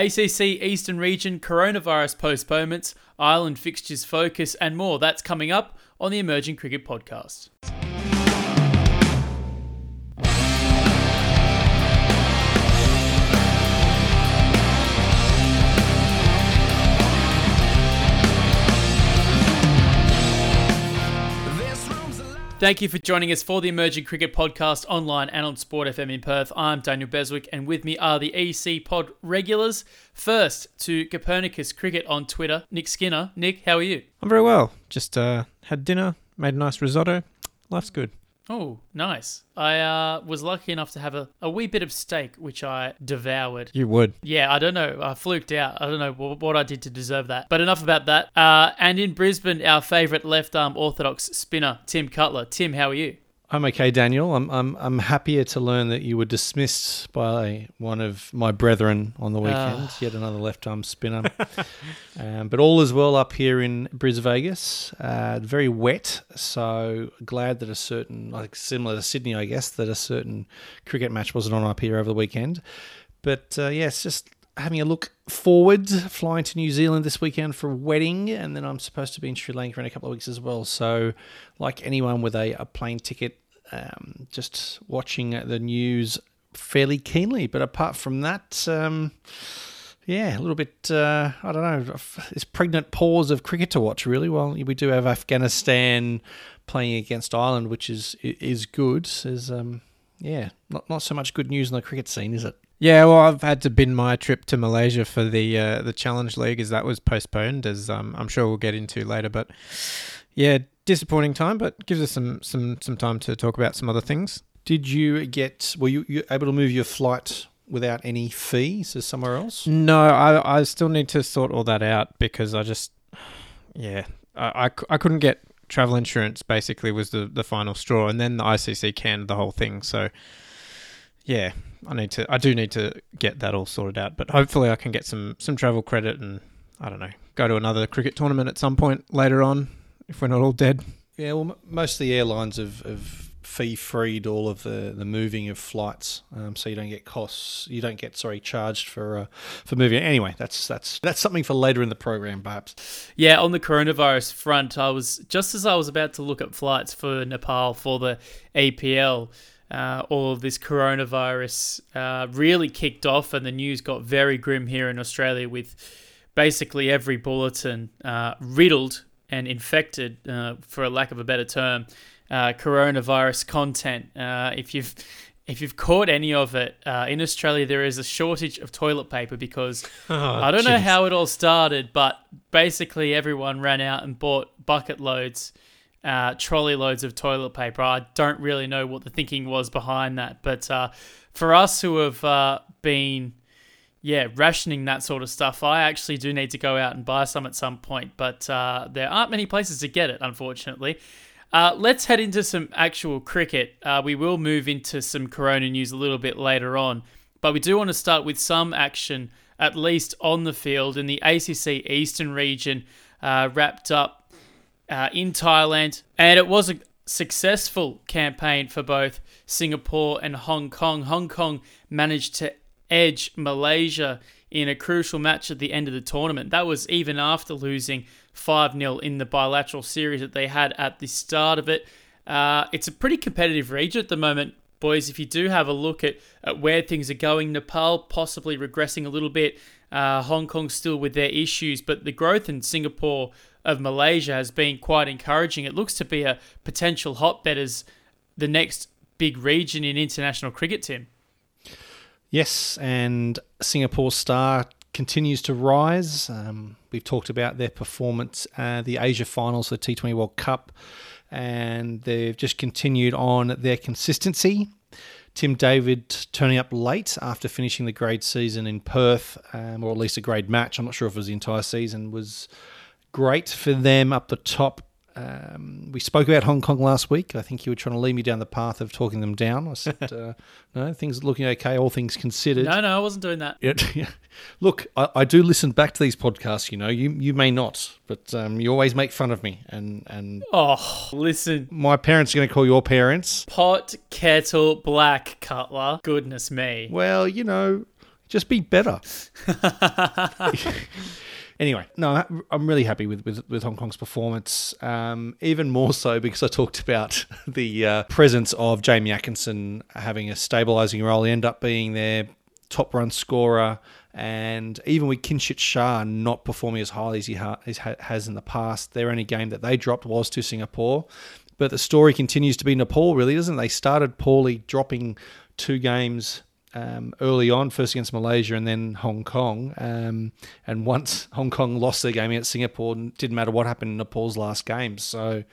ACC Eastern Region coronavirus postponements, Ireland fixtures focus, and more. That's coming up on the Emerging Cricket Podcast. Thank you for joining us for the Emerging Cricket Podcast online and on Sport FM in Perth. I'm Daniel Beswick, and with me are the EC Pod regulars. First to Copernicus Cricket on Twitter, Nick Skinner. Nick, how are you? I'm very well. Just uh, had dinner, made a nice risotto. Life's good. Oh, nice. I uh, was lucky enough to have a, a wee bit of steak, which I devoured. You would. Yeah, I don't know. I fluked out. I don't know what, what I did to deserve that. But enough about that. Uh, and in Brisbane, our favourite left arm orthodox spinner, Tim Cutler. Tim, how are you? I'm okay, Daniel. I'm I'm I'm happier to learn that you were dismissed by one of my brethren on the weekend. Uh. Yet another left arm spinner. um, but all is well up here in Bris Vegas. Uh, very wet, so glad that a certain, like similar to Sydney, I guess, that a certain cricket match wasn't on up here over the weekend. But uh, yes, yeah, just having a look forward, flying to New Zealand this weekend for a wedding, and then I'm supposed to be in Sri Lanka in a couple of weeks as well. So, like anyone with a, a plane ticket, um, just watching the news fairly keenly. But apart from that, um, yeah, a little bit, uh, I don't know, this pregnant pause of cricket to watch, really. Well, we do have Afghanistan playing against Ireland, which is is good. Is um, yeah, not not so much good news in the cricket scene, is it? Yeah, well, I've had to bin my trip to Malaysia for the uh, the Challenge League as that was postponed, as um, I'm sure we'll get into later. But yeah, disappointing time, but gives us some some some time to talk about some other things. Did you get? Were you, you able to move your flight without any fees to somewhere else? No, I I still need to sort all that out because I just yeah I I, I couldn't get travel insurance. Basically, was the the final straw, and then the ICC canned the whole thing. So yeah, I need to. I do need to get that all sorted out. But hopefully, I can get some some travel credit and I don't know, go to another cricket tournament at some point later on if we're not all dead. Yeah, well, most of the airlines have, have fee freed all of the, the moving of flights, um, so you don't get costs. You don't get sorry charged for uh, for moving. Anyway, that's that's that's something for later in the program, perhaps. Yeah, on the coronavirus front, I was just as I was about to look at flights for Nepal for the APL uh, all of this coronavirus uh, really kicked off, and the news got very grim here in Australia with basically every bulletin uh, riddled and infected, uh, for a lack of a better term, uh, coronavirus content. Uh, if you've if you've caught any of it in Australia, there is a shortage of toilet paper because oh, I don't geez. know how it all started, but basically everyone ran out and bought bucket loads uh, trolley loads of toilet paper. I don't really know what the thinking was behind that, but uh, for us who have uh, been, yeah, rationing that sort of stuff, I actually do need to go out and buy some at some point, but uh, there aren't many places to get it, unfortunately. Uh, let's head into some actual cricket. Uh, we will move into some Corona news a little bit later on, but we do want to start with some action, at least on the field, in the ACC Eastern region. wrapped up uh, in Thailand, and it was a successful campaign for both Singapore and Hong Kong. Hong Kong managed to edge Malaysia in a crucial match at the end of the tournament. That was even after losing 5 0 in the bilateral series that they had at the start of it. Uh, it's a pretty competitive region at the moment, boys. If you do have a look at, at where things are going, Nepal possibly regressing a little bit, uh, Hong Kong still with their issues, but the growth in Singapore of Malaysia has been quite encouraging. It looks to be a potential hotbed as the next big region in international cricket, Tim. Yes, and Singapore Star continues to rise. Um, we've talked about their performance at the Asia Finals, the T20 World Cup, and they've just continued on their consistency. Tim David turning up late after finishing the grade season in Perth, um, or at least a grade match. I'm not sure if it was the entire season. Was great for them up the top. Um, we spoke about Hong Kong last week. I think you were trying to lead me down the path of talking them down. I said, uh, no, things are looking okay, all things considered. No, no, I wasn't doing that. Yeah, Look, I, I, do listen back to these podcasts. You know, you you may not, but um, you always make fun of me. And and oh, listen, my parents are going to call your parents pot kettle black cutler. Goodness me. Well, you know, Just be better. anyway, no, I'm really happy with, with, with Hong Kong's performance. Um, even more so because I talked about the uh, presence of Jamie Atkinson having a stabilising role. He ended up being their top run scorer. And even with Kinchit Shah not performing as highly as he ha- has in the past, their only game that they dropped was to Singapore. But the story continues to be Nepal, really, doesn't it? They started poorly, dropping two games um, early on, first against Malaysia and then Hong Kong. Um, and once Hong Kong lost their game against Singapore, didn't matter what happened in Nepal's last game. So,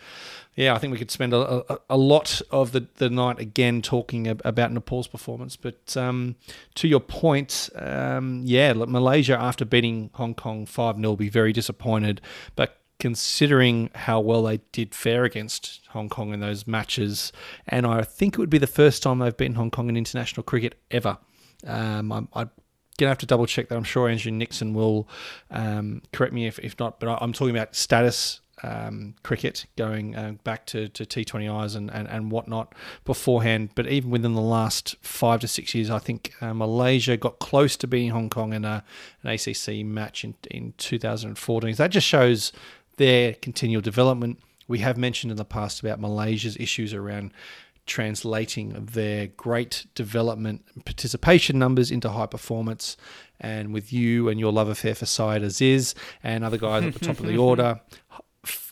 yeah, I think we could spend a, a, a lot of the, the night again talking about Nepal's performance. But um, to your point, um, yeah, Malaysia, after beating Hong Kong 5 0, will be very disappointed. But considering how well they did fare against Hong Kong in those matches. And I think it would be the first time they've beaten Hong Kong in international cricket ever. Um, I'm, I'm gonna have to double check that. I'm sure Andrew Nixon will um, correct me if, if not. But I'm talking about status um, cricket going uh, back to, to T20Is and, and, and whatnot beforehand. But even within the last five to six years, I think uh, Malaysia got close to beating Hong Kong in a, an ACC match in, in 2014. So that just shows their continual development. We have mentioned in the past about Malaysia's issues around translating their great development participation numbers into high performance. And with you and your love affair for Syed Aziz and other guys at the top of the order,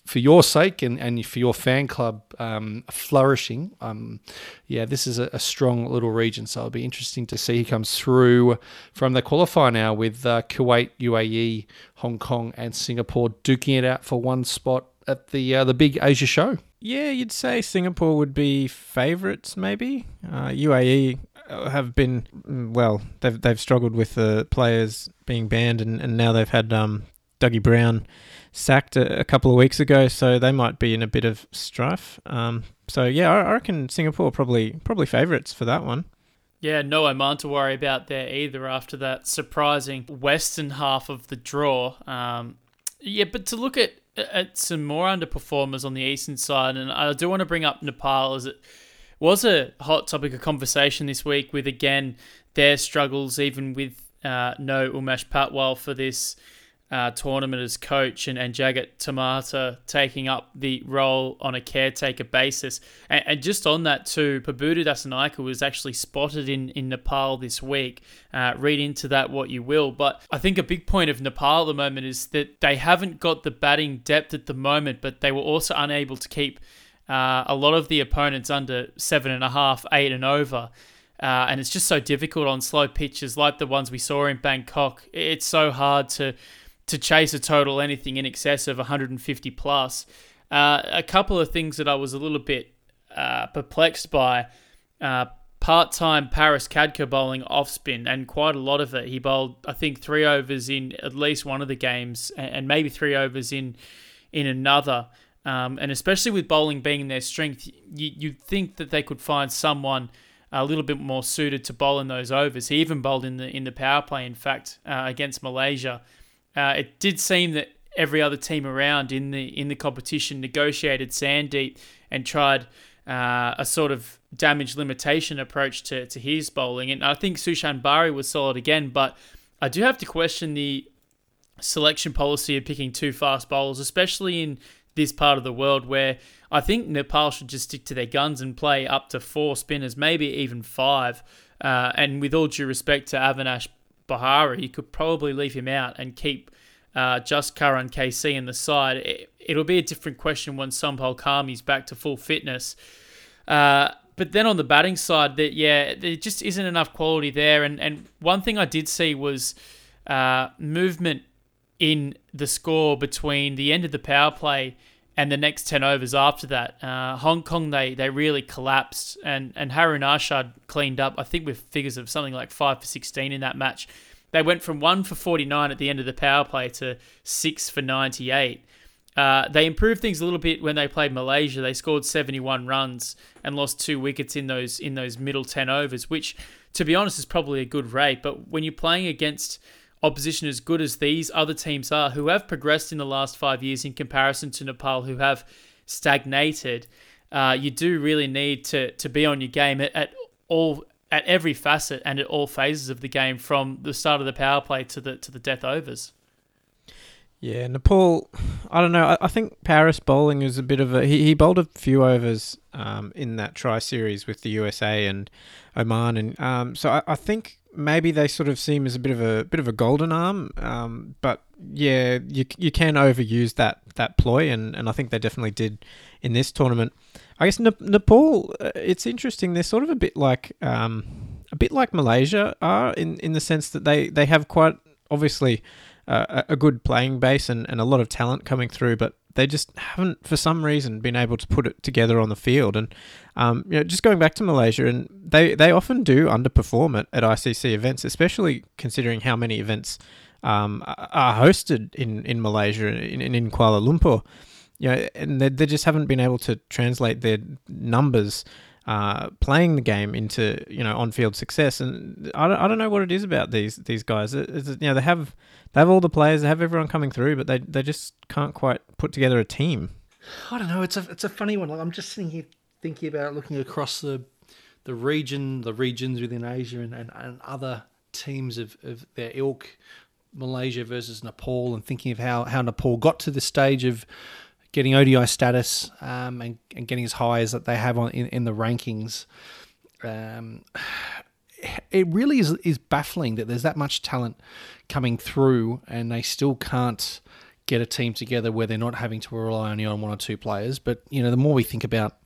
for your sake and, and for your fan club um, flourishing, um, yeah, this is a, a, strong little region. So it'll be interesting to see who comes through from the qualifier now with uh, Kuwait, UAE, Hong Kong, and Singapore duking it out for one spot at the uh, the big Asia show. Yeah, you'd say Singapore would be favourites, maybe. Uh, UAE have been mm, well. They've they've struggled with the players being banned, and, and now they've had um, Dougie Brown sacked a, a, couple of weeks ago, so they might be in a bit of strife. Um, so yeah, I, I reckon Singapore probably probably favourites for that one. Yeah, no Oman to worry about there either after that surprising western half of the draw. Um, yeah, but to look at at some more underperformers on the eastern side, and I do want to bring up Nepal as it was a hot topic of conversation this week with again their struggles, even with uh, no Umesh Patwal for this uh, tournament as coach and, and Jagat Tamatta taking up the role on a caretaker basis. And, and just on that too, Pubudu Dassanayake was actually spotted in, in Nepal this week. Uh, read into that what you will. But I think a big point of Nepal at the moment is that they haven't got the batting depth at the moment, but they were also unable to keep uh, a lot of the opponents under seven and a half, eight and over. Uh, and it's just so difficult on slow pitches like the ones we saw in Bangkok. It's so hard to to chase a total anything in excess of 150 plus. Uh, a couple of things that I was a little bit uh, perplexed by. Uh, part-time Paris Khadka bowling off spin, and quite a lot of it. He bowled, I think, three overs in at least one of the games, and maybe three overs in in another. Um, and especially with bowling being their strength, you, you'd think that they could find someone a little bit more suited to bowl in those overs. He even bowled in the in the power play, in fact, uh, against Malaysia. Uh, it did seem that every other team around in the in the competition negotiated Sandeep and tried uh, a sort of damage limitation approach to, to his bowling. And I think Sushan Bhari was solid again, but I do have to question the selection policy of picking two fast bowlers, especially in this part of the world where I think Nepal should just stick to their guns and play up to four spinners, maybe even five. Uh, and with all due respect to Avinash Bohara, you could probably leave him out and keep uh, just Karan KC in the side. It, will be a different question when Sompal Kami's back to full fitness. Uh, but then on the batting side, that yeah, there just isn't enough quality there. And and one thing I did see was uh, movement in the score between the end of the power play and the next 10 overs after that. Uh, Hong Kong, they they really collapsed, and, and Harun Arshad cleaned up, I think, with figures of something like 5 for 16 in that match. They went from 1 for 49 at the end of the power play to 6 for 98. Uh, they improved things a little bit when they played Malaysia. They scored 71 runs and lost two wickets in those in those middle 10 overs, which, to be honest, is probably a good rate. But when you're playing against opposition as good as these other teams are, who have progressed in the last five years in comparison to Nepal, who have stagnated, uh, you do really need to to be on your game at, at all at every facet and at all phases of the game, from the start of the power play to the to the death overs. Yeah, Nepal. I don't know. I, I think Paris bowling is a bit of a. He, he bowled a few overs um, in that tri series with the USA and Oman, and um, so I, I think maybe they sort of seem as a bit of a bit of a golden arm. Um, but yeah, you you can overuse that that ploy, and, and I think they definitely did in this tournament. I guess Nepal. Uh, it's interesting. They're sort of a bit like um, a bit like Malaysia are in in the sense that they they have quite obviously uh, a good playing base and, and a lot of talent coming through, but they just haven't, for some reason, been able to put it together on the field. And um, you know, just going back to Malaysia, and they, they often do underperform at, at ICC events, especially considering how many events um, are hosted in, in Malaysia in, in Kuala Lumpur. You know, and they, they just haven't been able to translate their numbers uh, playing the game into you know on-field success. And I don't, I don't know what it is about these these guys. You know, they have they have all the players, they have everyone coming through, but they they just can't quite put together a team. I don't know. It's a it's a funny one. Like I'm just sitting here thinking about looking across the the region, the regions within Asia, and, and, and other teams of, of their ilk, Malaysia versus Nepal, and thinking of how, how Nepal got to the stage of getting ODI status um, and, and getting as high as that they have on in, in the rankings. Um, it really is is baffling that there's that much talent coming through and they still can't get a team together where they're not having to rely only on one or two players. But you know, the more we think about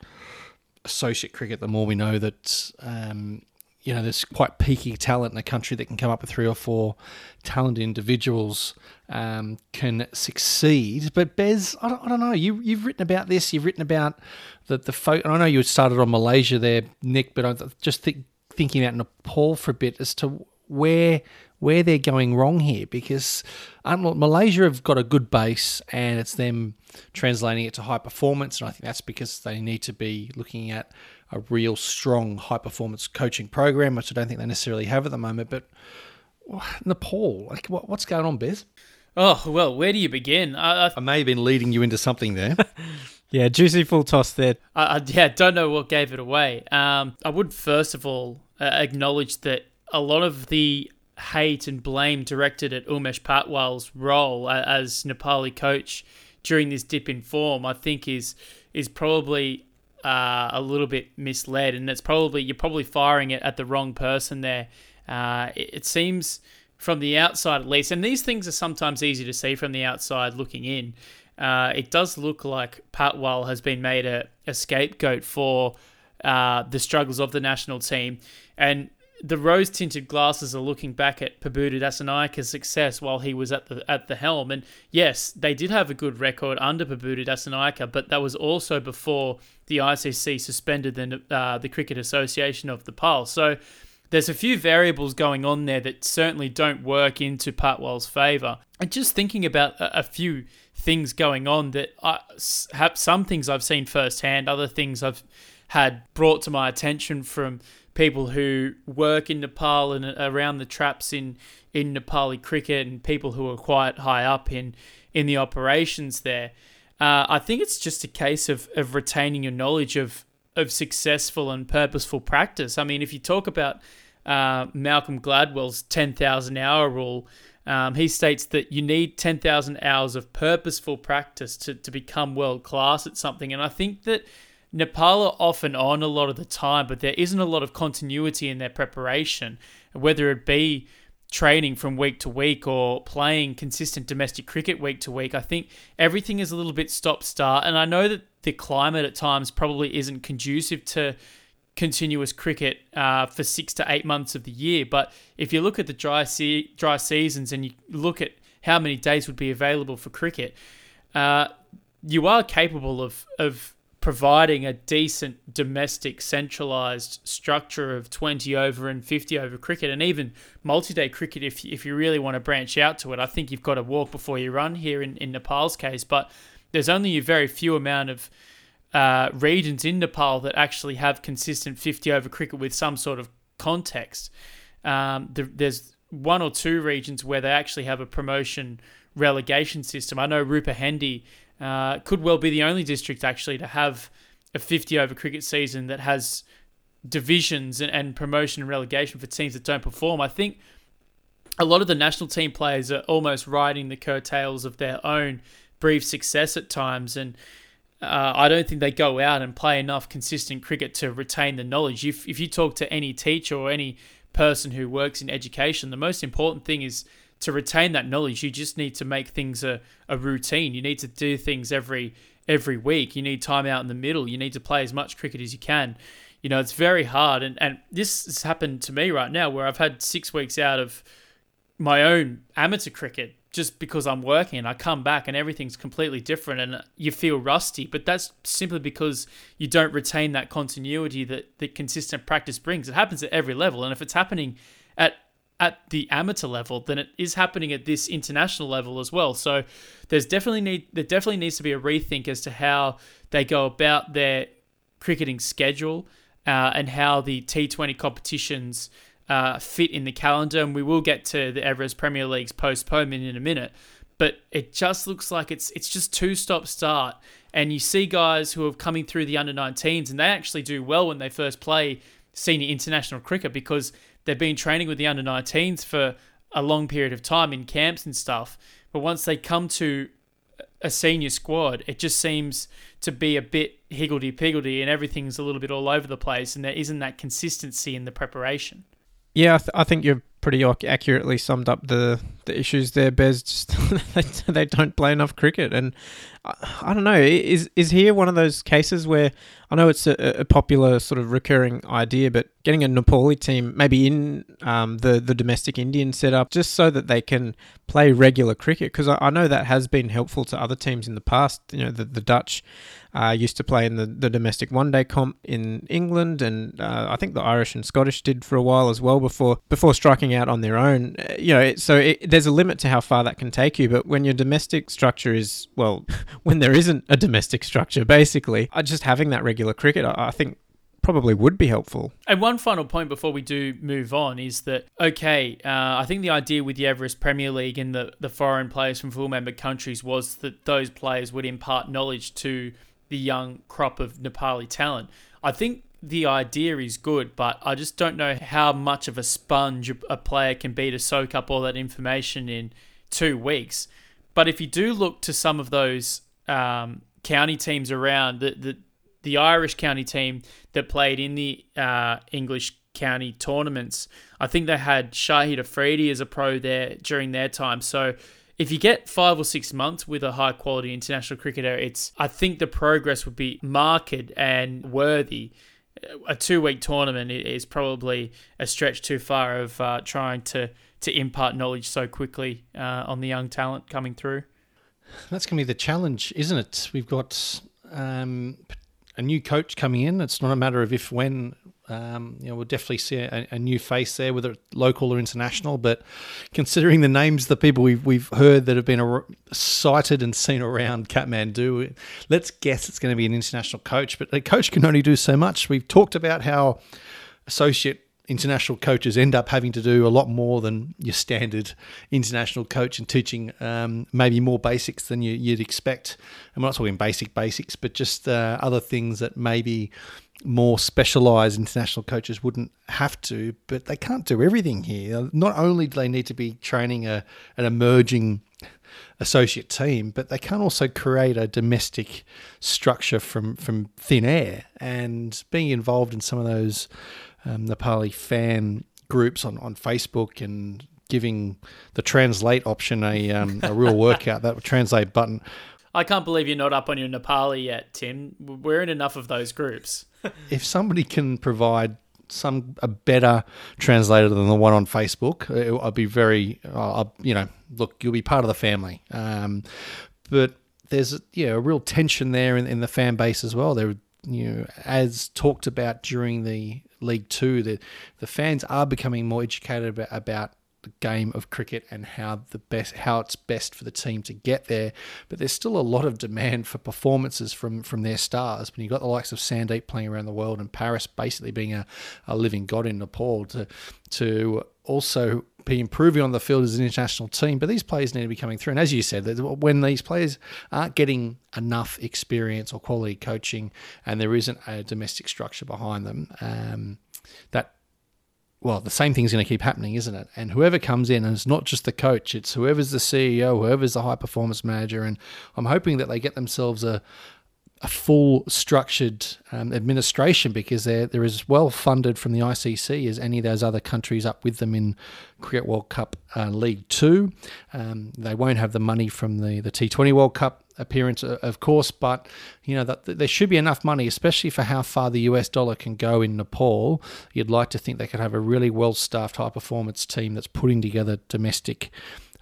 associate cricket, the more we know that um, you know, there's quite peaky talent in a country that can come up with three or four talented individuals um, can succeed. But Bes, I don't, I don't know. You you've written about this. You've written about the the folk. I know you started on Malaysia there, Nick, but I'm just think, thinking about Nepal for a bit as to where where they're going wrong here because um, Malaysia have got a good base and it's them translating it to high performance, and I think that's because they need to be looking at a real strong high performance coaching program, which I don't think they necessarily have at the moment. But Nepal, like what, what's going on, Bes? Oh well, where do you begin? I, I, I may have been leading you into something there. yeah, juicy full toss there. I, I, yeah, don't know what gave it away. Um, I would first of all uh, acknowledge that a lot of the hate and blame directed at Umesh Patwal's role as Nepali coach during this dip in form, I think is is probably uh, a little bit misled, and it's probably you're probably firing it at the wrong person there. Uh, it, it, seems from the outside, at least, and these things are sometimes easy to see from the outside looking in. Uh, it does look like Patwal has been made a, a scapegoat for uh, the struggles of the national team, and the rose tinted glasses are looking back at Pubudu Dassanayake's success while he was at the at the helm. And yes, they did have a good record under Pubudu Dassanayake, but that was also before the ICC suspended the uh, the Cricket Association of the Nepal. So there's a few variables going on there that certainly don't work into Patwal's favour. And just thinking about a, a few things going on that I have some things I've seen firsthand, other things I've had brought to my attention from people who work in Nepal and around the traps in in Nepali cricket and people who are quite high up in in the operations there. Uh, I think it's just a case of, of retaining your knowledge of of successful and purposeful practice. I mean, if you talk about uh, Malcolm Gladwell's 10,000 hour rule, um, he states that you need 10,000 hours of purposeful practice to, to become world class at something. And I think that Nepal are off and on a lot of the time, but there isn't a lot of continuity in their preparation, whether it be training from week to week or playing consistent domestic cricket week to week. I think everything is a little bit stop start, and I know that the climate at times probably isn't conducive to continuous cricket uh, for six to eight months of the year. But if you look at the dry se- dry seasons and you look at how many days would be available for cricket, uh, you are capable of of providing a decent domestic centralized structure of 20 over and 50 over cricket and even multi-day cricket if, if you really want to branch out to it. I think you've got to walk before you run here in, in nepal's case but there's only a very few amount of uh, regions in nepal that actually have consistent 50 over cricket with some sort of context. Um, the, there's one or two regions where they actually have a promotion relegation system. I know Rupandehi uh, could well be the only district actually to have a 50 over cricket season that has divisions and, and promotion and relegation for teams that don't perform. I think a lot of the national team players are almost riding the curtails of their own brief success at times, and uh, I don't think they go out and play enough consistent cricket to retain the knowledge. If if you talk to any teacher or any person who works in education, the most important thing is to retain that knowledge. You just need to make things a, a routine. You need to do things every every week. You need time out in the middle. You need to play as much cricket as you can. You know, it's very hard. And, and this has happened to me right now where I've had six weeks out of my own amateur cricket just because I'm working I come back and everything's completely different and you feel rusty. But that's simply because you don't retain that continuity that, that consistent practice brings. It happens at every level. And if it's happening at the amateur level than it is happening at this international level as well. So there's definitely need there definitely needs to be a rethink as to how they go about their cricketing schedule uh, and how the T20 competitions uh, fit in the calendar. And we will get to the Everest Premier League's postponement in a minute. But it just looks like it's it's just two stop start, and you see guys who are coming through the under 19s, and they actually do well when they first play senior international cricket because they've been training with the under 19s for a long period of time in camps and stuff. But once they come to a senior squad, it just seems to be a bit higgledy piggledy and everything's a little bit all over the place, and there isn't that consistency in the preparation. Yeah, I, th- I think you've pretty accurately summed up the, the issues there, Bes. Just they don't play enough cricket, and I, I, don't know. Is is here one of those cases where I know it's a, a, popular sort of recurring idea, but getting a Nepali team maybe in um, the the domestic Indian setup just so that they can play regular cricket because I, I, know that has been helpful to other teams in the past. You know, the the Dutch uh, used to play in the, the domestic one day comp in England, and uh, I think the Irish and Scottish did for a while as well before before striking out on their own. Uh, you know, it, so it, there's a limit to how far that can take you. But when your domestic structure is well, when there isn't a domestic structure, basically, uh, just having that regular cricket, I, I think probably would be helpful. And one final point before we do move on is that okay, uh, I think the idea with the Everest Premier League and the the foreign players from full member countries was that those players would impart knowledge to the young crop of Nepali talent. I think the idea is good, but I just don't know how much of a sponge a player can be to soak up all that information in two weeks. But if you do look to some of those um, county teams around, the, the the Irish county team that played in the uh, English county tournaments, I think they had Shahid Afridi as a pro there during their time. So if you get five or six months with a high quality international cricketer, it's I think the progress would be marked and worthy. A two week tournament is probably a stretch too far of uh, trying to to impart knowledge so quickly uh, on the young talent coming through. That's going to be the challenge, isn't it? We've got um, a new coach coming in. It's not a matter of if, when um, you know, we'll definitely see a, a, new face there, whether local or international. But considering the names, the people we've, we've heard that have been a, cited and seen around Kathmandu, let's guess it's going to be an international coach. But a coach can only do so much. We've talked about how associate international coaches end up having to do a lot more than your standard international coach and teaching um, maybe more basics than you, would expect. And we're not talking basic basics, but just uh, other things that maybe more specialized international coaches wouldn't have to, but they can't do everything here. Not only do they need to be training a, an emerging associate team, but they can also create a domestic structure from, from thin air. And being involved in some of those um, Nepali fan groups on, on Facebook and giving the translate option a, um, a real workout, that translate button. I can't believe you're not up on your Nepali yet, Tim. We're in enough of those groups. if somebody can provide some a better translator than the one on Facebook, uh, I'd be very, uh, you know, look, you'll be part of the family. Um, but there's yeah a real tension there in, in the fan base as well. There, you know, as talked about during the League Two, the the fans are becoming more educated about, about the game of cricket and how the best how it's best for the team to get there. But there's still a lot of demand for performances from from their stars. When you've got the likes of Sandeep playing around the world and Paris basically being a, a living god in Nepal to to also be improving on the field as an international team. But these players need to be coming through. And as you said, when these players aren't getting enough experience or quality coaching, and there isn't a domestic structure behind them, um, that well, the same thing's going to keep happening, isn't it? And whoever comes in, and it's not just the coach, it's whoever's the CEO, whoever's the high performance manager. And I'm hoping that they get themselves a, a full structured um, administration because they're, they're as well funded from the ICC as any of those other countries up with them in Cricket World Cup uh, League Two. Um, they won't have the money from the, the T20 World Cup appearance, of course, but you know that, that there should be enough money, especially for how far the US dollar can go in Nepal. You'd like to think they could have a really well staffed, high performance team that's putting together domestic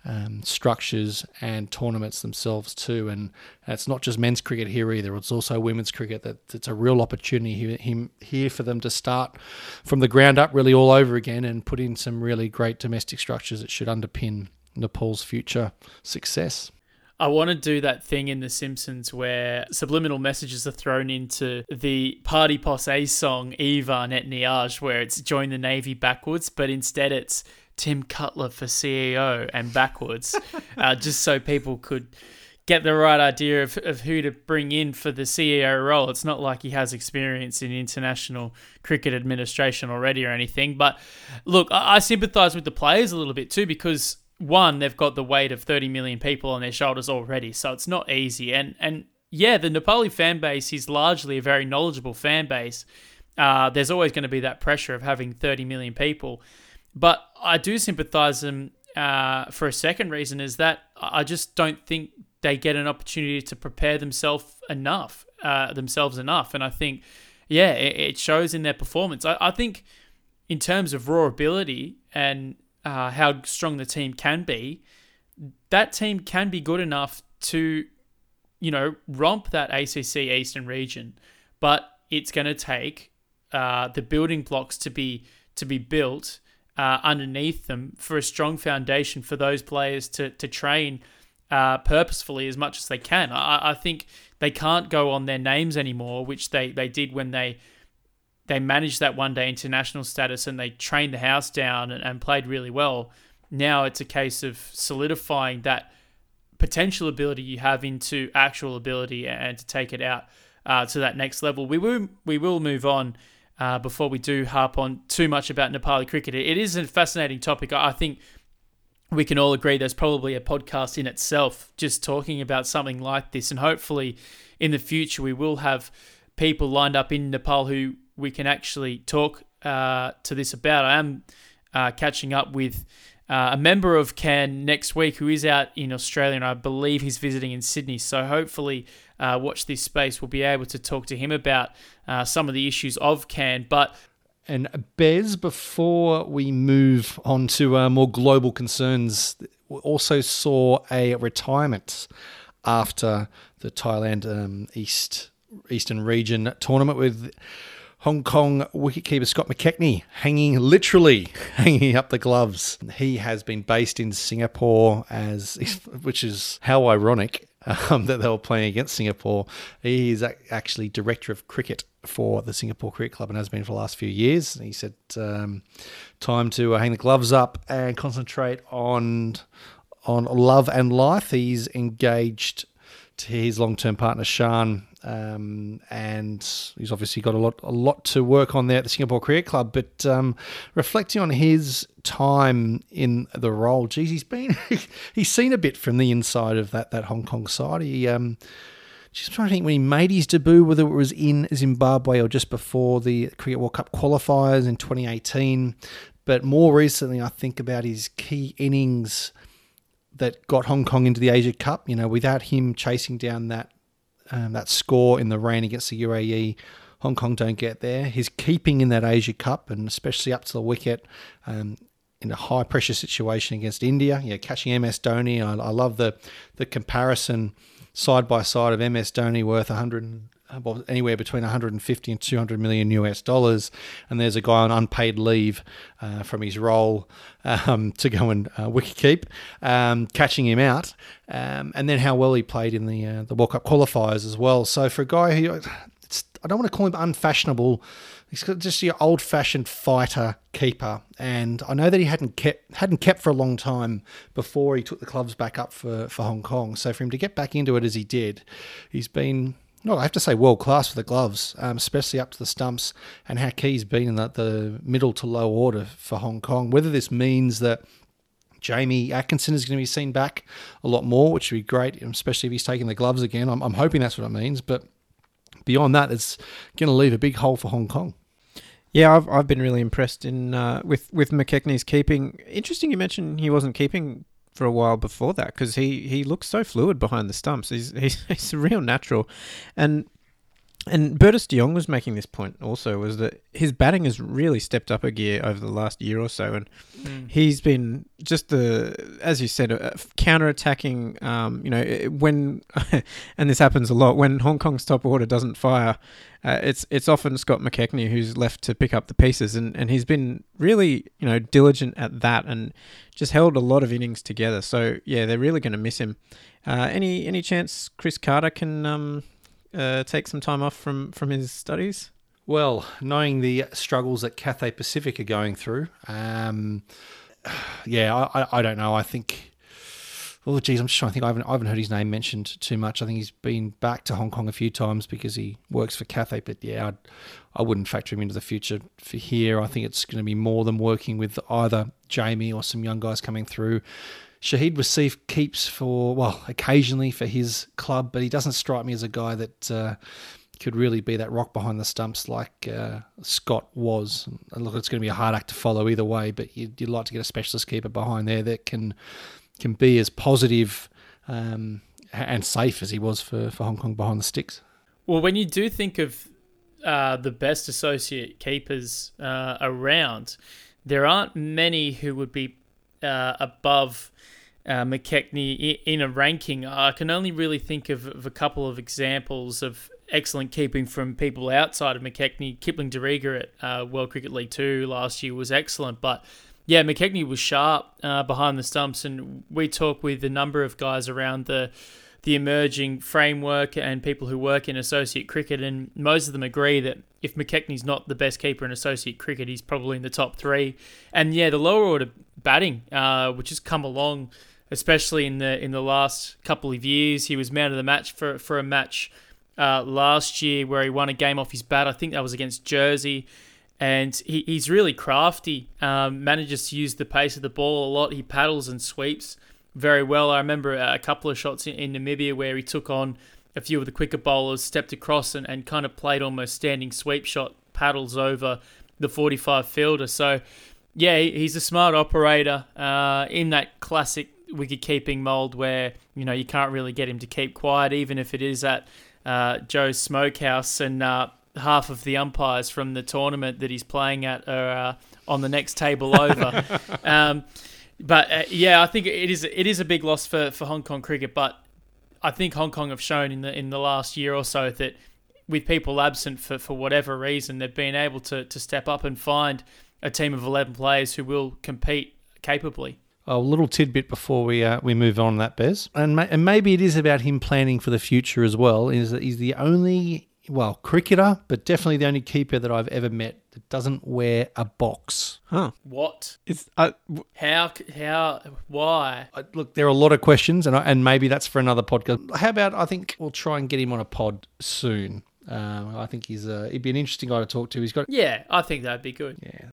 um, structures and tournaments themselves too. And it's not just men's cricket here either; it's also women's cricket. That it's a real opportunity here, here for them to start from the ground up, really all over again, and put in some really great domestic structures that should underpin Nepal's future success. I want to do that thing in The Simpsons where subliminal messages are thrown into the Party Posse song Yvan Eht Nioj, where it's join the Navy backwards, but instead it's Tim Cutler for CEO and backwards, uh, just so people could get the right idea of, of who to bring in for the CEO role. It's not like he has experience in international cricket administration already or anything. But look, I, I sympathise with the players a little bit too because one, they've got the weight of 30 million people on their shoulders already, so it's not easy. And and yeah, the Nepali fan base is largely a very knowledgeable fan base. Uh, there's always going to be that pressure of having 30 million people. But I do sympathise them uh, for a second reason is that I just don't think they get an opportunity to prepare themselves enough, uh, themselves enough. And I think, yeah, it, it shows in their performance. I, I, think in terms of raw ability and uh, how strong the team can be, that team can be good enough to, you know, romp that ACC Eastern region. But it's going to take uh, the building blocks to be to be built uh, underneath them for a strong foundation for those players to to train uh, purposefully as much as they can. I, I think they can't go on their names anymore, which they, they did when they they managed that one day international status and they trained the house down and, and played really well. Now it's a case of solidifying that potential ability you have into actual ability and to take it out uh, to that next level. We will we will move on uh, before we do harp on too much about Nepali cricket. It is a fascinating topic. I think we can all agree there's probably a podcast in itself just talking about something like this. And hopefully in the future, we will have people lined up in Nepal who we can actually talk uh, to this about. I am uh, catching up with uh, a member of CAN next week who is out in Australia, and I believe he's visiting in Sydney. So hopefully, uh, watch this space. We'll be able to talk to him about uh, some of the issues of CAN. But and Bes, before we move on to uh, more global concerns, we also saw a retirement after the Thailand um, East Eastern Region tournament with Hong Kong wicketkeeper Scott McKechnie hanging literally hanging up the gloves. He has been based in Singapore as which is how ironic um, that they were playing against Singapore. He is actually director of cricket for the Singapore Cricket Club and has been for the last few years. He said, um, "Time to uh, hang the gloves up and concentrate on on love and life." He's engaged his long-term partner Shan, um, and he's obviously got a lot a lot to work on there at the Singapore Cricket Club. But um, reflecting on his time in the role, geez, he's been he's seen a bit from the inside of that that Hong Kong side. He um, just trying to think when he made his debut, whether it was in Zimbabwe or just before the Cricket World Cup qualifiers in 2018. But more recently, I think about his key innings that got Hong Kong into the Asia Cup. You know, without him chasing down that um, that score in the rain against the UAE, Hong Kong don't get there. His keeping in that Asia Cup, and especially up to the wicket. Um, in a high pressure situation against India, yeah, catching MS Dhoni. I, I love the the comparison side by side of MS Dhoni worth 100 well, anywhere between 150 and 200 million US dollars, and there's a guy on unpaid leave uh, from his role um, to go and uh, wicket keep, um, catching him out, um, and then how well he played in the uh, the World Cup qualifiers as well. So for a guy who I don't want to call him unfashionable He's just your old-fashioned fighter keeper, and I know that he hadn't kept hadn't kept for a long time before he took the clubs back up for for Hong Kong. So for him to get back into it as he did, he's been. Well, I have to say world class for the gloves, um, especially up to the stumps, and how key he's been in the, the middle to low order for Hong Kong. Whether this means that Jamie Atkinson is going to be seen back a lot more, which would be great, especially if he's taking the gloves again. I'm, I'm hoping that's what it means, but beyond that, it's going to leave a big hole for Hong Kong. Yeah, I've I've been really impressed in uh, with with McKechnie's keeping. Interesting, you mentioned he wasn't keeping for a while before that because he he looks so fluid behind the stumps. He's he's, he's a real natural, and and Bertus de Jong was making this point also was that his batting has really stepped up a gear over the last year or so, and mm. he's been just the as you said, uh, counter attacking. Um, you know, when and this happens a lot when Hong Kong's top order doesn't fire, uh, it's it's often Scott McKechnie who's left to pick up the pieces, and and he's been really you know diligent at that and just held a lot of innings together. So yeah, they're really going to miss him. Uh, any any chance Chris Carter can um, uh, take some time off from, from his studies? Well, knowing the struggles that Cathay Pacific are going through, um, yeah, I, I don't know. I think, oh, geez, I'm just trying to think. I haven't, I haven't heard his name mentioned too much. I think he's been back to Hong Kong a few times because he works for Cathay. But yeah, I'd, I wouldn't factor him into the future for here. I think it's going to be more than working with either Jamie or some young guys coming through. Shahid Wasif keeps for, well, occasionally for his club, but he doesn't strike me as a guy that uh, could really be that rock behind the stumps like uh, Scott was. And look, it's going to be a hard act to follow either way, but you'd, you'd, like to get a specialist keeper behind there that can can be as positive um, and safe as he was for, for Hong Kong behind the sticks. Well, when you do think of uh, the best associate keepers uh, around, there aren't many who would be uh, above uh, McKechnie in a ranking. I can only really think of, of, a couple of examples of excellent keeping from people outside of McKechnie. Kipling Derega at uh, World Cricket League 2 last year was excellent, but yeah, McKechnie was sharp uh, behind the stumps, and we talk with a number of guys around the the emerging framework and people who work in associate cricket, and most of them agree that if McKechnie's not the best keeper in associate cricket, he's probably in the top three. And yeah, the lower order batting, uh, which has come along, especially in the in the last couple of years, he was man of the match for for a match uh, last year where he won a game off his bat. I think that was against Jersey. And he, he's really crafty, um, manages to use the pace of the ball a lot. He paddles and sweeps very well. I remember a couple of shots in, in Namibia where he took on a few of the quicker bowlers, stepped across and, and kind of played almost standing sweep shot paddles over the 45 fielder. So, yeah, he's a smart operator uh, in that classic wicket keeping mold where you know you can't really get him to keep quiet, even if it is at uh, Joe's Smokehouse and uh, half of the umpires from the tournament that he's playing at are uh, on the next table over. um, but uh, yeah, I think it is it is a big loss for, for Hong Kong cricket. But I think Hong Kong have shown in the in the last year or so that with people absent for, for whatever reason, they've been able to, to step up and find a team of eleven players who will compete capably. A little tidbit before we uh, we move on that Bes, and ma- and maybe it is about him planning for the future as well. Is that he's the only well cricketer, but definitely the only keeper that I've ever met that doesn't wear a box. Huh? What? Is uh, how? How? Why? I, look, there are a lot of questions, and I, and maybe that's for another podcast. How about I think we'll try and get him on a pod soon. Um, I think he's a, he'd be an interesting guy to talk to. He's got yeah, I think that'd be good. Yeah,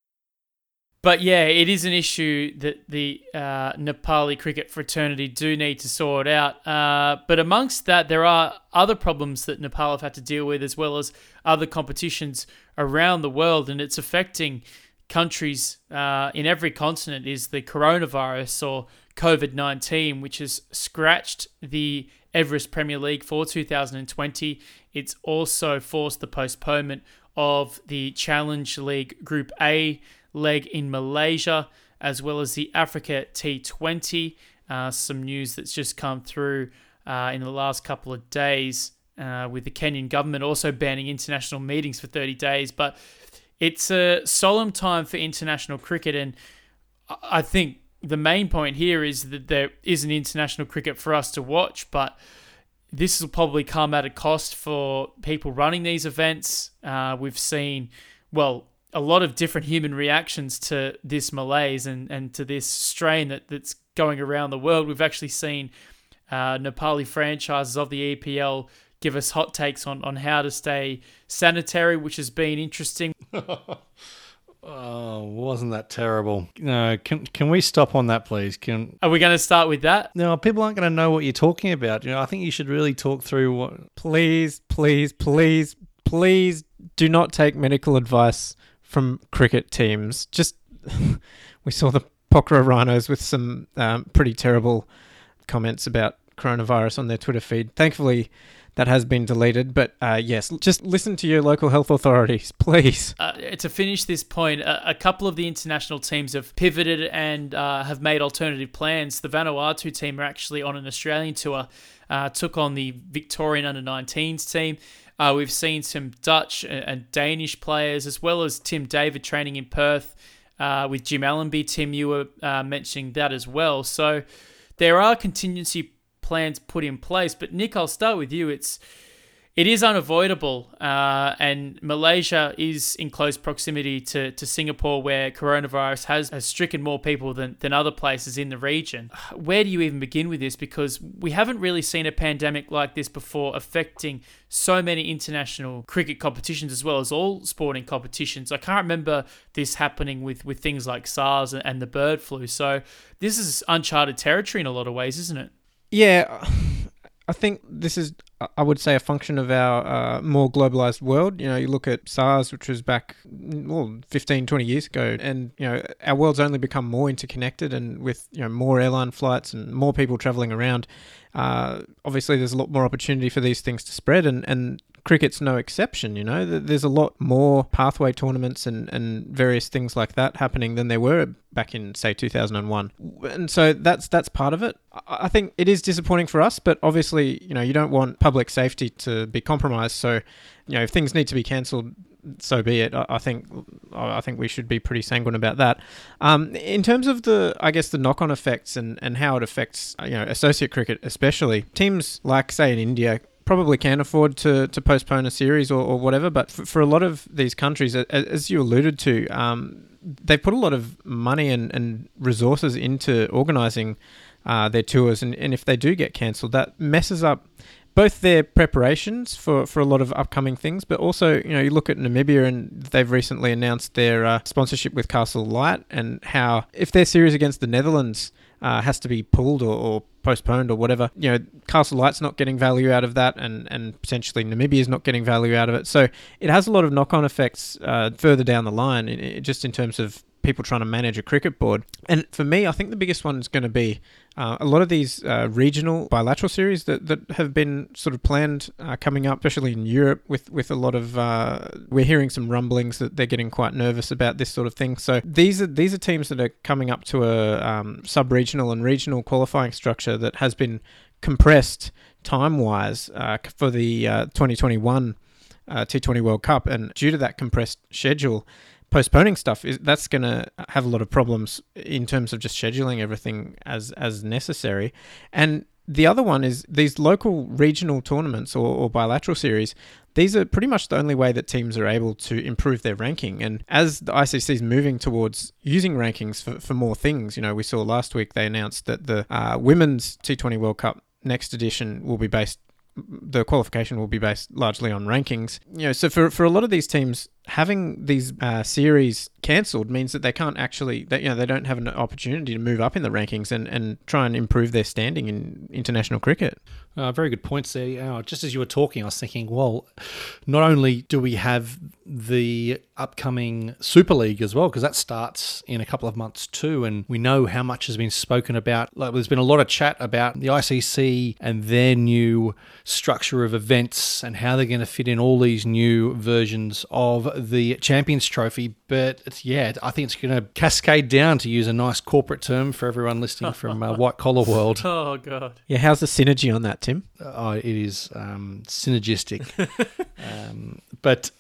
but yeah, it is an issue that the uh, Nepali cricket fraternity do need to sort out. Uh, but amongst that, there are other problems that Nepal have had to deal with, as well as other competitions around the world, and it's affecting countries uh, in every continent. Is the coronavirus or COVID nineteen, which has scratched the Everest Premier League for 2020. It's also forced the postponement of the Challenge League Group A leg in Malaysia, as well as the Africa T20. Uh, some news that's just come through uh, in the last couple of days uh, with the Kenyan government also banning international meetings for 30 days. But it's a solemn time for international cricket, and I think the main point here is that there isn't international cricket for us to watch, but this will probably come at a cost for people running these events. Uh, we've seen well, a lot of different human reactions to this malaise and, and to this strain that, that's going around the world. We've actually seen uh, Nepali franchises of the EPL give us hot takes on, on how to stay sanitary, which has been interesting. oh, wasn't that terrible? No, can can we stop on that, please? Can are we going to start with that? No, people aren't going to know what you're talking about. You know, I think you should really talk through what. Please, please, please, please do not take medical advice from cricket teams. Just we saw the Pokhara Rhinos with some um, pretty terrible comments about coronavirus on their Twitter feed. Thankfully, that has been deleted. But uh, yes, just listen to your local health authorities, please. Uh, to finish this point, a, a, couple of the international teams have pivoted and uh, have made alternative plans. The Vanuatu team are actually on an Australian tour, uh, took on the Victorian under 19s team. Uh, we've seen some Dutch and Danish players, as well as Tim David training in Perth uh, with Jim Allenby. Tim, you were mentioning that as well. So there are contingency plans put in place. But Nick, I'll start with you. It's it is unavoidable, uh, and Malaysia is in close proximity to, to Singapore, where coronavirus has, has stricken more people than, than other places in the region. Where do you even begin with this? Because we haven't really seen a pandemic like this before affecting so many international cricket competitions as well as all sporting competitions. I can't remember this happening with, with things like SARS and, and the bird flu. So this is uncharted territory in a lot of ways, isn't it? Yeah, I think this is, I would say, a function of our uh, more globalized world. You know, you look at SARS, which was back, well, 15, 20 years ago, and, you know, our world's only become more interconnected and with, you know, more airline flights and more people traveling around. Uh, obviously, there's a lot more opportunity for these things to spread, and, and cricket's no exception. You know, there's a lot more pathway tournaments and, and various things like that happening than there were back in say 2001, and so that's that's part of it. I think it is disappointing for us, but obviously, you know, you don't want public safety to be compromised. So, you know, if things need to be cancelled, so be it. I think I think we should be pretty sanguine about that. Um, in terms of the, I guess the knock-on effects and, and how it affects you know associate cricket, especially teams like say in India probably can afford to, to postpone a series or, or whatever. But for, for a lot of these countries, as you alluded to, um, they put a lot of money and, and resources into organising uh, their tours. And, and if they do get cancelled, that messes up both their preparations for, for a lot of upcoming things, but also, you know, you look at Namibia and they've recently announced their uh, sponsorship with Castle Lite and how if their series against the Netherlands uh, has to be pulled or, or, postponed or whatever. You know, Castle Lite's not getting value out of that, and and potentially Namibia is not getting value out of it. So it has a lot of knock-on effects uh, further down the line, in, in, just in terms of people trying to manage a cricket board. And for me, I think the biggest one is going to be uh, a lot of these uh, regional bilateral series that, that have been sort of planned uh, coming up, especially in Europe, with, with a lot of uh, we're hearing some rumblings that they're getting quite nervous about this sort of thing. So these are these are teams that are coming up to a um, sub regional and regional qualifying structure that has been compressed time wise uh, for the uh, 2021 T20 World Cup, and due to that compressed schedule postponing stuff is that's going to have a lot of problems in terms of just scheduling everything as as necessary and the other one is these local regional tournaments or, or, bilateral series. These are pretty much the only way that teams are able to improve their ranking. And as the ICC is moving towards using rankings for, for more things, you know, we saw last week they announced that the uh, Women's T20 World Cup next edition will be based the qualification will be based largely on rankings. You know, so for, for a lot of these teams, having these uh, series cancelled means that they can't actually, that you know, they don't have an opportunity to move up in the rankings and, and try and improve their standing in international cricket. Uh, very good points there. Uh, just as you were talking, I was thinking, well, not only do we have the upcoming Super League as well, because that starts in a couple of months too, and we know how much has been spoken about. Like, there's been a lot of chat about the ICC and their new structure of events and how they're going to fit in all these new versions of the Champions Trophy. But it's, yeah, I think it's going to cascade down to use a nice corporate term for everyone listening from uh, White Collar World. Oh God! Yeah, how's the synergy on that, Tim? Oh, it is um, synergistic. um, but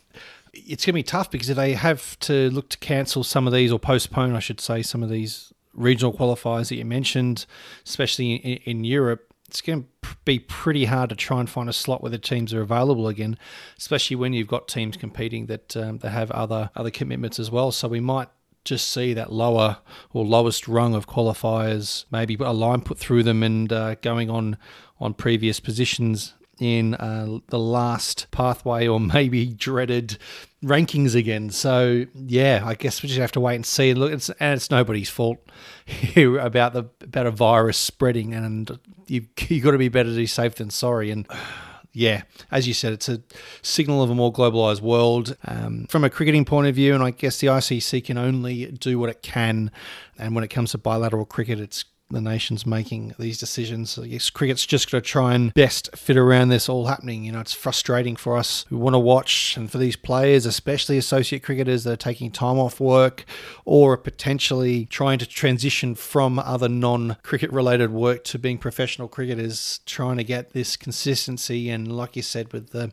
it's going to be tough because if they have to look to cancel some of these or postpone, I should say, some of these regional qualifiers that you mentioned, especially in, in Europe, it's going to be pretty hard to try and find a slot where the teams are available again, especially when you've got teams competing that um, have other other commitments as well. So we might just see that lower or lowest rung of qualifiers, maybe a line put through them and uh, going on on previous positions in uh, the last pathway or maybe dreaded rankings again. So yeah, I guess we just have to wait and see. Look, it's, and it's nobody's fault here about the about a virus spreading, and you you got to be better to be safe than sorry. And yeah, as you said, it's a signal of a more globalized world. Um, from a cricketing point of view, and I guess the ICC can only do what it can. And when it comes to bilateral cricket, it's the nation's making these decisions. I guess cricket's just going to try and best fit around this all happening. You know, it's frustrating for us who want to watch, and for these players, especially associate cricketers that are taking time off work or potentially trying to transition from other non cricket related work to being professional cricketers, trying to get this consistency. And like you said, with the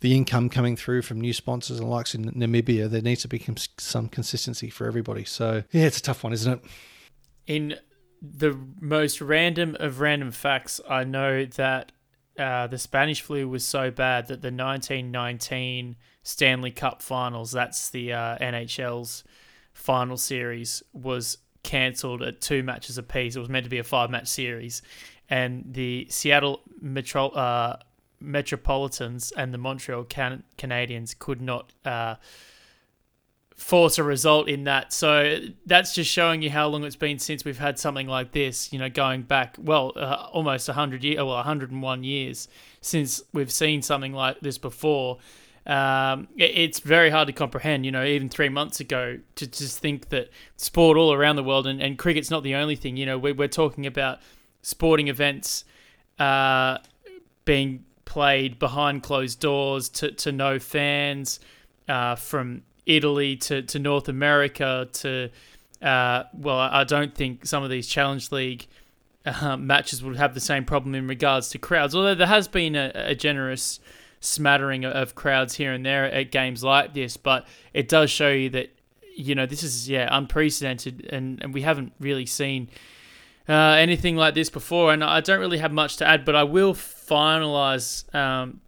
the income coming through from new sponsors and likes in Namibia, there needs to be some consistency for everybody. So, yeah, it's a tough one, isn't it? In the most random of random facts, I know that uh, the Spanish flu was so bad that the 1919 Stanley Cup Finals, that's the uh, NHL's final series, was cancelled at two matches apiece. It was meant to be a five match series. And the Seattle Metro, uh, Metropolitans and the Montreal Can- Canadiens could not uh, force a result in that. So that's just showing you how long it's been since we've had something like this. You know, going back well, uh, almost hundred years, well, 101 years since we've seen something like this before. Um, it's very hard to comprehend. You know, even three months ago, to just think that sport all around the world and, and cricket's not the only thing. You know, we're, we're talking about sporting events uh, being played behind closed doors to, to no fans uh, from Italy to, to North America to uh, well, I don't think some of these Challenge League uh, matches would have the same problem in regards to crowds. Although there has been a, a, generous smattering of crowds here and there at games like this, but it does show you that you know this is yeah unprecedented, and, and we haven't really seen uh, anything like this before. And I don't really have much to add, but I will finalize um,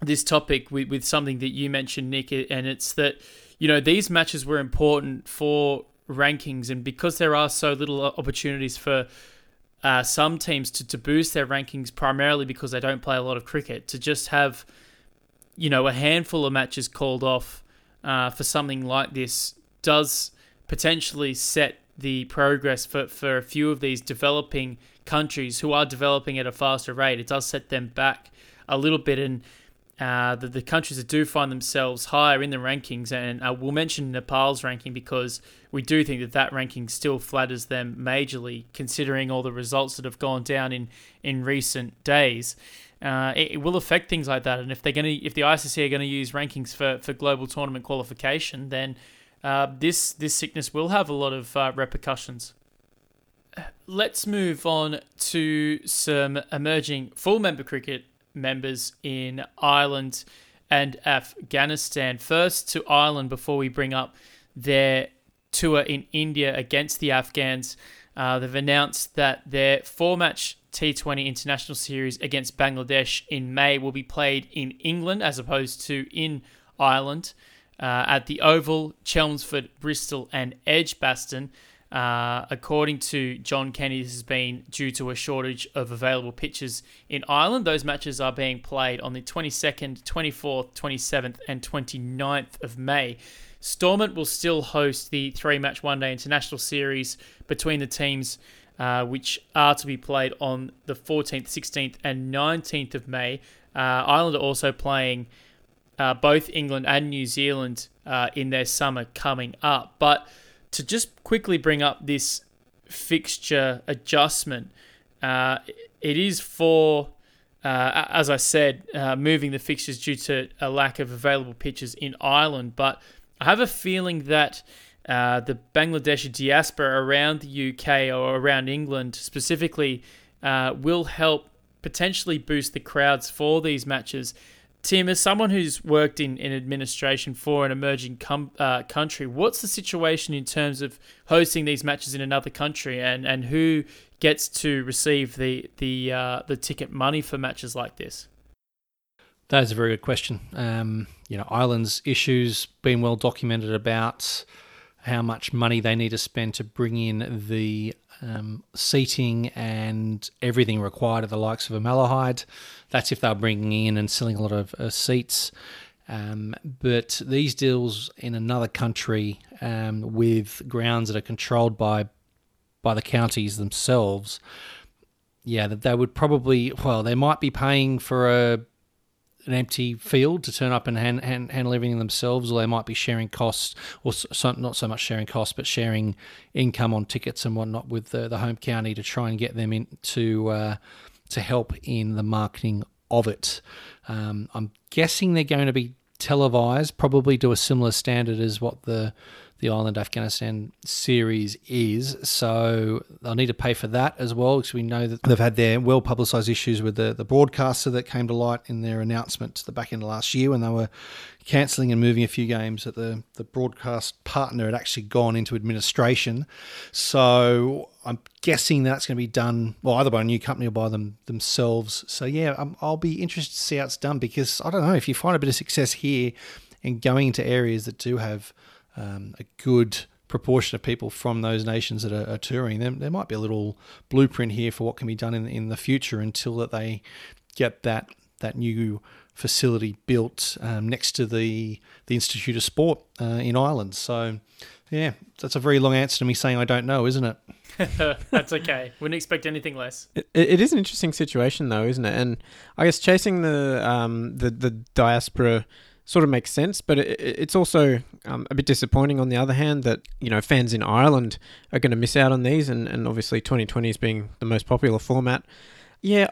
this topic with, with something that you mentioned, Nick, and it's that you know, these matches were important for rankings, and because there are so little opportunities for uh, some teams to, to boost their rankings, primarily because they don't play a lot of cricket, to just have, you know, a handful of matches called off uh, for something like this does potentially set the progress for, for a few of these developing countries who are developing at a faster rate. It does set them back a little bit. And uh, the, the countries that do find themselves higher in the rankings, and uh, we'll mention Nepal's ranking because we do think that that ranking still flatters them majorly, considering all the results that have gone down in, in recent days. Uh, it, it, will affect things like that, and if they're going to, if the ICC are going to use rankings for, for global tournament qualification, then uh, this this sickness will have a lot of uh, repercussions. Let's move on to some emerging full member cricket members in Ireland and Afghanistan. First to Ireland before we bring up their tour in India against the Afghans. Uh, they've announced that their four match T20 international series against Bangladesh in May will be played in England as opposed to in Ireland uh, at the Oval, Chelmsford, Bristol, and Edgbaston. Uh, according to John Kenny, this has been due to a shortage of available pitches in Ireland. Those matches are being played on the 22nd, 24th, 27th, and 29th of May. Stormont will still host the three match one day international series between the teams, uh, which are to be played on the 14th, 16th, and 19th of May. Uh, Ireland are also playing uh, both England and New Zealand uh, in their summer coming up. But to just quickly bring up this fixture adjustment, uh, it is for, uh, as I said, uh, moving the fixtures due to a lack of available pitches in Ireland. But I have a feeling that uh, the Bangladeshi diaspora around the UK or around England specifically uh, will help potentially boost the crowds for these matches Tim, as someone who's worked in, in administration for an emerging com- uh, country, what's the situation in terms of hosting these matches in another country and, and who gets to receive the the uh, the ticket money for matches like this? That is a very good question. Um, you know, Ireland's issues been well documented about how much money they need to spend to bring in the um, seating and everything required of the likes of a Malahide. That's if they're bringing in and selling a lot of uh, seats. Um, but these deals in another country um, with grounds that are controlled by by the counties themselves, yeah, that they would probably well, they might be paying for a an empty field to turn up and hand, hand, handle everything themselves, or they might be sharing costs, or so, not so much sharing costs, but sharing income on tickets and whatnot with the, the home county to try and get them in to uh, to help in the marketing of it. Um, I'm guessing they're going to be televised, probably to a similar standard as what the the Ireland Afghanistan series is. So they'll need to pay for that as well because we know that they've had their well publicised issues with the, the broadcaster that came to light in their announcement to the back end of last year when they were cancelling and moving a few games that the, the broadcast partner had actually gone into administration. So I'm guessing that's going to be done, well, either by a new company or by them themselves. So yeah, i will be interested to see how it's done because I don't know if you find a bit of success here and going into areas that do have um, a good proportion of people from those nations that are, are touring, there, there might be a little blueprint here for what can be done in, in the future until that they get that that new facility built um, next to the the Institute of Sport uh, in Ireland. So, yeah, that's a very long answer to me saying I don't know, isn't it? that's okay. Wouldn't expect anything less. It, it is an interesting situation, though, isn't it? And I guess chasing the um, the the diaspora sort of makes sense, but it, it's also um, a bit disappointing on the other hand that you know fans in Ireland are going to miss out on these, and, and obviously 2020 is being the most popular format. Yeah,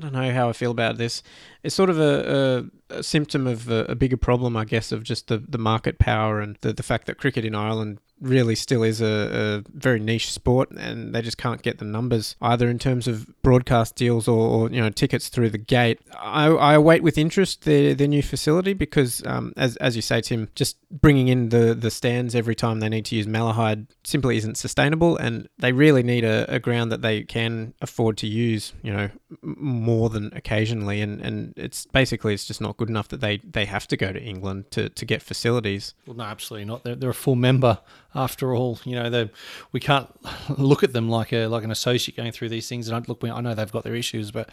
don't know how I feel about this. It's sort of a, a, a symptom of a, a, bigger problem, I guess, of just the, the market power and the, the fact that cricket in Ireland really still is a, a, very niche sport and they just can't get the numbers either in terms of broadcast deals or, or you know tickets through the gate. I, I await with interest their, their new facility because um, as, as you say Tim, just bringing in the, the stands every time they need to use Malahide simply isn't sustainable and they really need a, a ground that they can afford to use you know more than occasionally and, and it's basically it's just not good enough that they, they have to go to England to, to get facilities. Well no absolutely not. They're, they're a full member after all. You know, we can't look at them like a like an associate going through these things. And I look, I know they've got their issues, but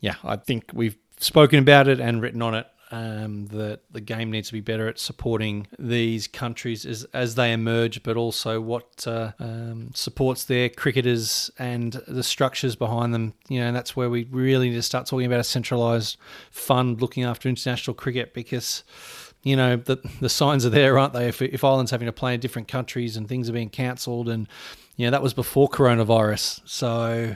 yeah, I think we've spoken about it and written on it. Um, that the game needs to be better at supporting these countries as, as they emerge, but also what uh, um, supports their cricketers and the structures behind them. You know, and that's where we really need to start talking about a centralised fund looking after international cricket because you know the the signs are there, aren't they? If if Ireland's having to play in different countries and things are being cancelled, and you know that was before coronavirus. So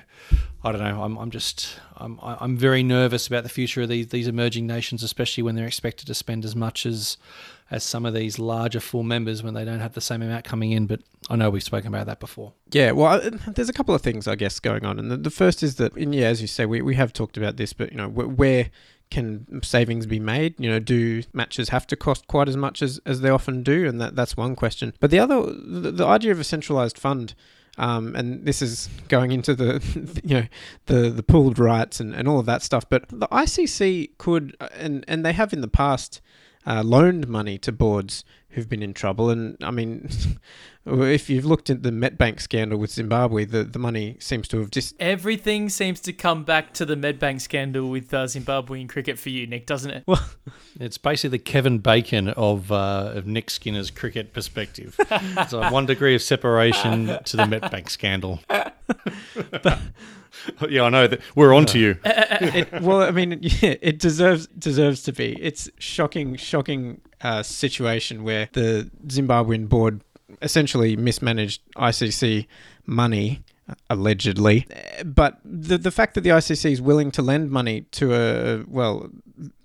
I don't know. I'm I'm just I'm I'm very nervous about the future of these these emerging nations, especially when they're expected to spend as much as as some of these larger full members when they don't have the same amount coming in. But I know we've spoken about that before. Yeah, well, there's a couple of things I guess going on, and the, the first is that, and yeah, as you say, we, we have talked about this, but you know, where can savings be made? You know, do matches have to cost quite as much as, as they often do? And that, that's one question. But the other, the, the idea of a centralized fund, um, and this is going into the, you know, the, the pooled rights and, and all of that stuff. But the ICC could, and, and they have in the past, uh, loaned money to boards who've been in trouble. And I mean, if you've looked at the Metbank scandal with Zimbabwe, the, the money seems to have just. Everything seems to come back to the Metbank scandal with uh, Zimbabwean cricket for you, Nick, doesn't it? Well, it's basically the Kevin Bacon of, uh, of Nick Skinner's cricket perspective. so one degree of separation to the Metbank scandal. but, yeah, I know that we're on to you. Uh, uh, uh, it, well, I mean, yeah, it deserves deserves to be. It's shocking, shocking uh, situation where the Zimbabwean board essentially mismanaged ICC money allegedly. But the the fact that the ICC is willing to lend money to a well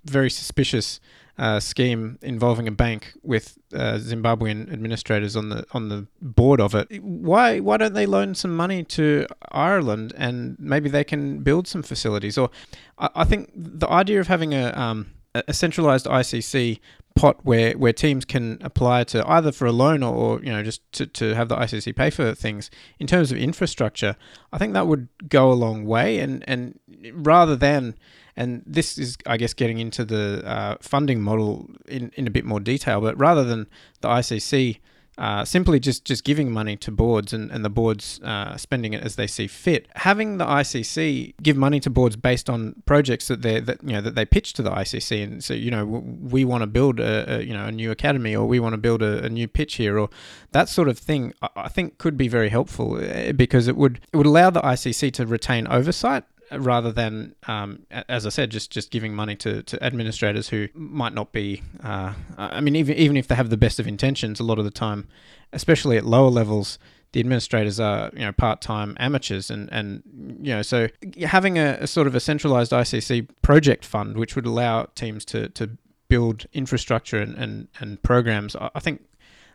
very suspicious uh, scheme involving a bank with uh, Zimbabwean administrators on the on the board of it. Why why don't they loan some money to Ireland and maybe they can build some facilities? Or I, I think the idea of having a um, a centralized ICC pot where, where teams can apply to either for a loan or, or, you know just to, to have the ICC pay for things in terms of infrastructure I think that would go a long way and and rather than and this is I guess getting into the uh, funding model in, in a bit more detail but rather than the ICC uh, simply just, just giving money to boards and, and the boards uh, spending it as they see fit. Having the ICC give money to boards based on projects that they that you know that they pitch to the ICC and so you know we want to build a, a, you know a new academy or we want to build a, a, new pitch here or that sort of thing I, I think could be very helpful eh, because it would it would allow the ICC to retain oversight rather than, um, as I said, just, just giving money to, to administrators who might not be. Uh, I mean, even even if they have the best of intentions, a lot of the time, especially at lower levels, the administrators are you know part time amateurs, and and you know so having a, a, sort of a centralized ICC project fund, which would allow teams to to build infrastructure and and, and programs, I, I think.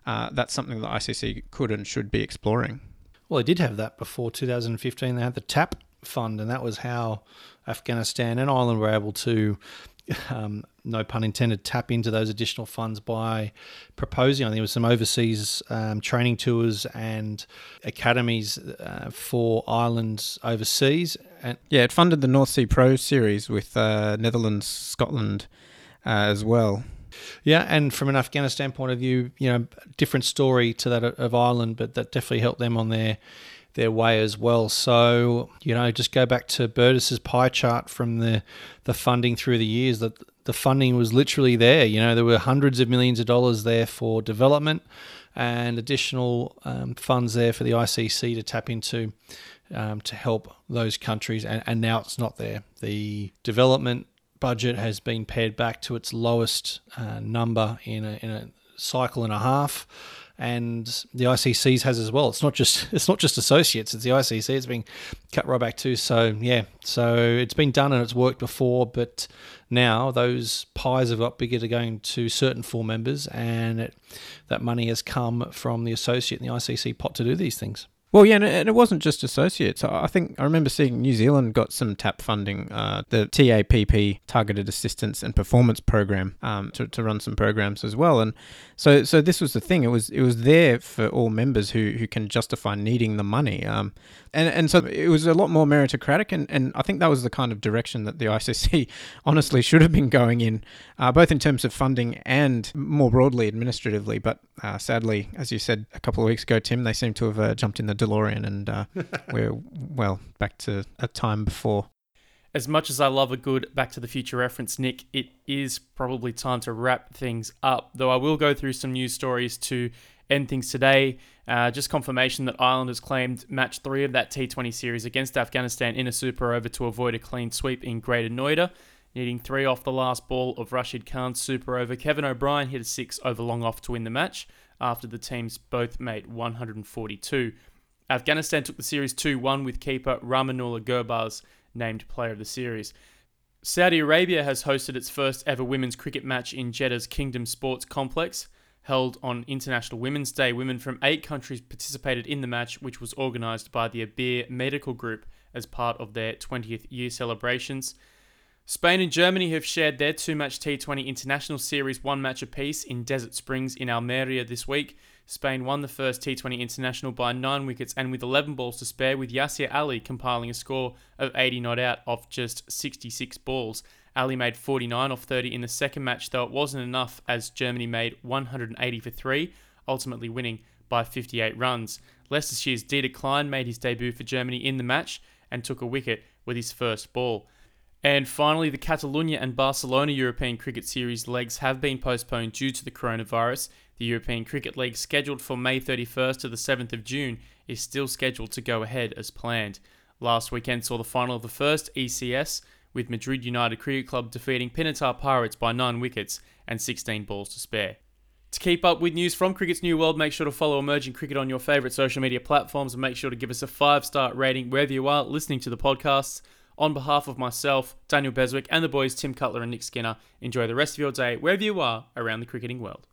Uh, that's something that ICC could and should be exploring. Well, they did have that before 2015. They had the TAP fund, and that was how Afghanistan and Ireland were able to, um, no pun intended, tap into those additional funds by proposing. I think there was some overseas um, training tours and academies uh, for Ireland overseas. And yeah, it funded the North Sea Pro Series with uh, Netherlands, Scotland uh, as well. Yeah, and from an Afghanistan point of view, you know, different story to that of Ireland, but that definitely helped them on their their way as well. So, you know, just go back to Bertus's pie chart from the, the funding through the years that the funding was literally there. You know, there were hundreds of millions of dollars there for development and additional um, funds there for the ICC to tap into um, to help those countries. And, and now it's not there. The development budget has been pared back to its lowest uh, number in a, in a cycle and a half and the ICCs has as well. It's not just it's not just associates; it's the ICC. It's been cut right back too. So yeah, so it's been done and it's worked before, but now those pies have got bigger to going to certain full members, and it, that money has come from the associate and the ICC pot to do these things. Well, yeah, and it wasn't just associates. I think I remember seeing New Zealand got some TAP funding, uh, the TAPP Targeted Assistance and Performance Program, um, to, to run some programs as well. And so, so this was the thing. It was it was there for all members who, who can justify needing the money. Um, and and so it was a lot more meritocratic, and, and I think that was the kind of direction that the ICC honestly should have been going in, uh, both in terms of funding and more broadly administratively. But uh, sadly, as you said a couple of weeks ago, Tim, they seem to have uh, jumped in the DeLorean, and uh, we're well back to a time before. As much as I love a good Back to the Future reference, Nick, it is probably time to wrap things up. Though I will go through some news stories to end things today. Uh, just confirmation that Ireland has claimed match three of that T20 series against Afghanistan in a super over to avoid a clean sweep in Greater Noida. Needing three off the last ball of Rashid Khan's super over, Kevin O'Brien hit a six over long off to win the match after the teams both made 142. Afghanistan took the series 2 1 with keeper Rahmanullah Gurbaz named player of the series. Saudi Arabia has hosted its first ever women's cricket match in Jeddah's Kingdom Sports Complex held on International Women's Day. Women from eight countries participated in the match, which was organised by the Abir Medical Group as part of their 20th year celebrations. Spain and Germany have shared their two match T20 International Series one match apiece in Desert Springs in Almeria this week. Spain won the first T20 International by nine wickets and with 11 balls to spare, with Yasir Ali compiling a score of 80 not out off just 66 balls. Ali made 49 off 30 in the second match, though it wasn't enough as Germany made 180 for 3, ultimately winning by 58 runs. Leicester's Dieter Klein made his debut for Germany in the match and took a wicket with his first ball. And finally, the Catalonia and Barcelona European Cricket Series legs have been postponed due to the coronavirus. The European Cricket League, scheduled for May 31st to the 7th of June, is still scheduled to go ahead as planned. Last weekend saw the final of the first ECS, with Madrid United Cricket Club defeating Pinatar Pirates by 9 wickets and 16 balls to spare. To keep up with news from Cricket's New World, make sure to follow Emerging Cricket on your favourite social media platforms and make sure to give us a five star rating wherever you are listening to the podcasts. On behalf of myself, Daniel Beswick, and the boys Tim Cutler and Nick Skinner, enjoy the rest of your day wherever you are around the cricketing world.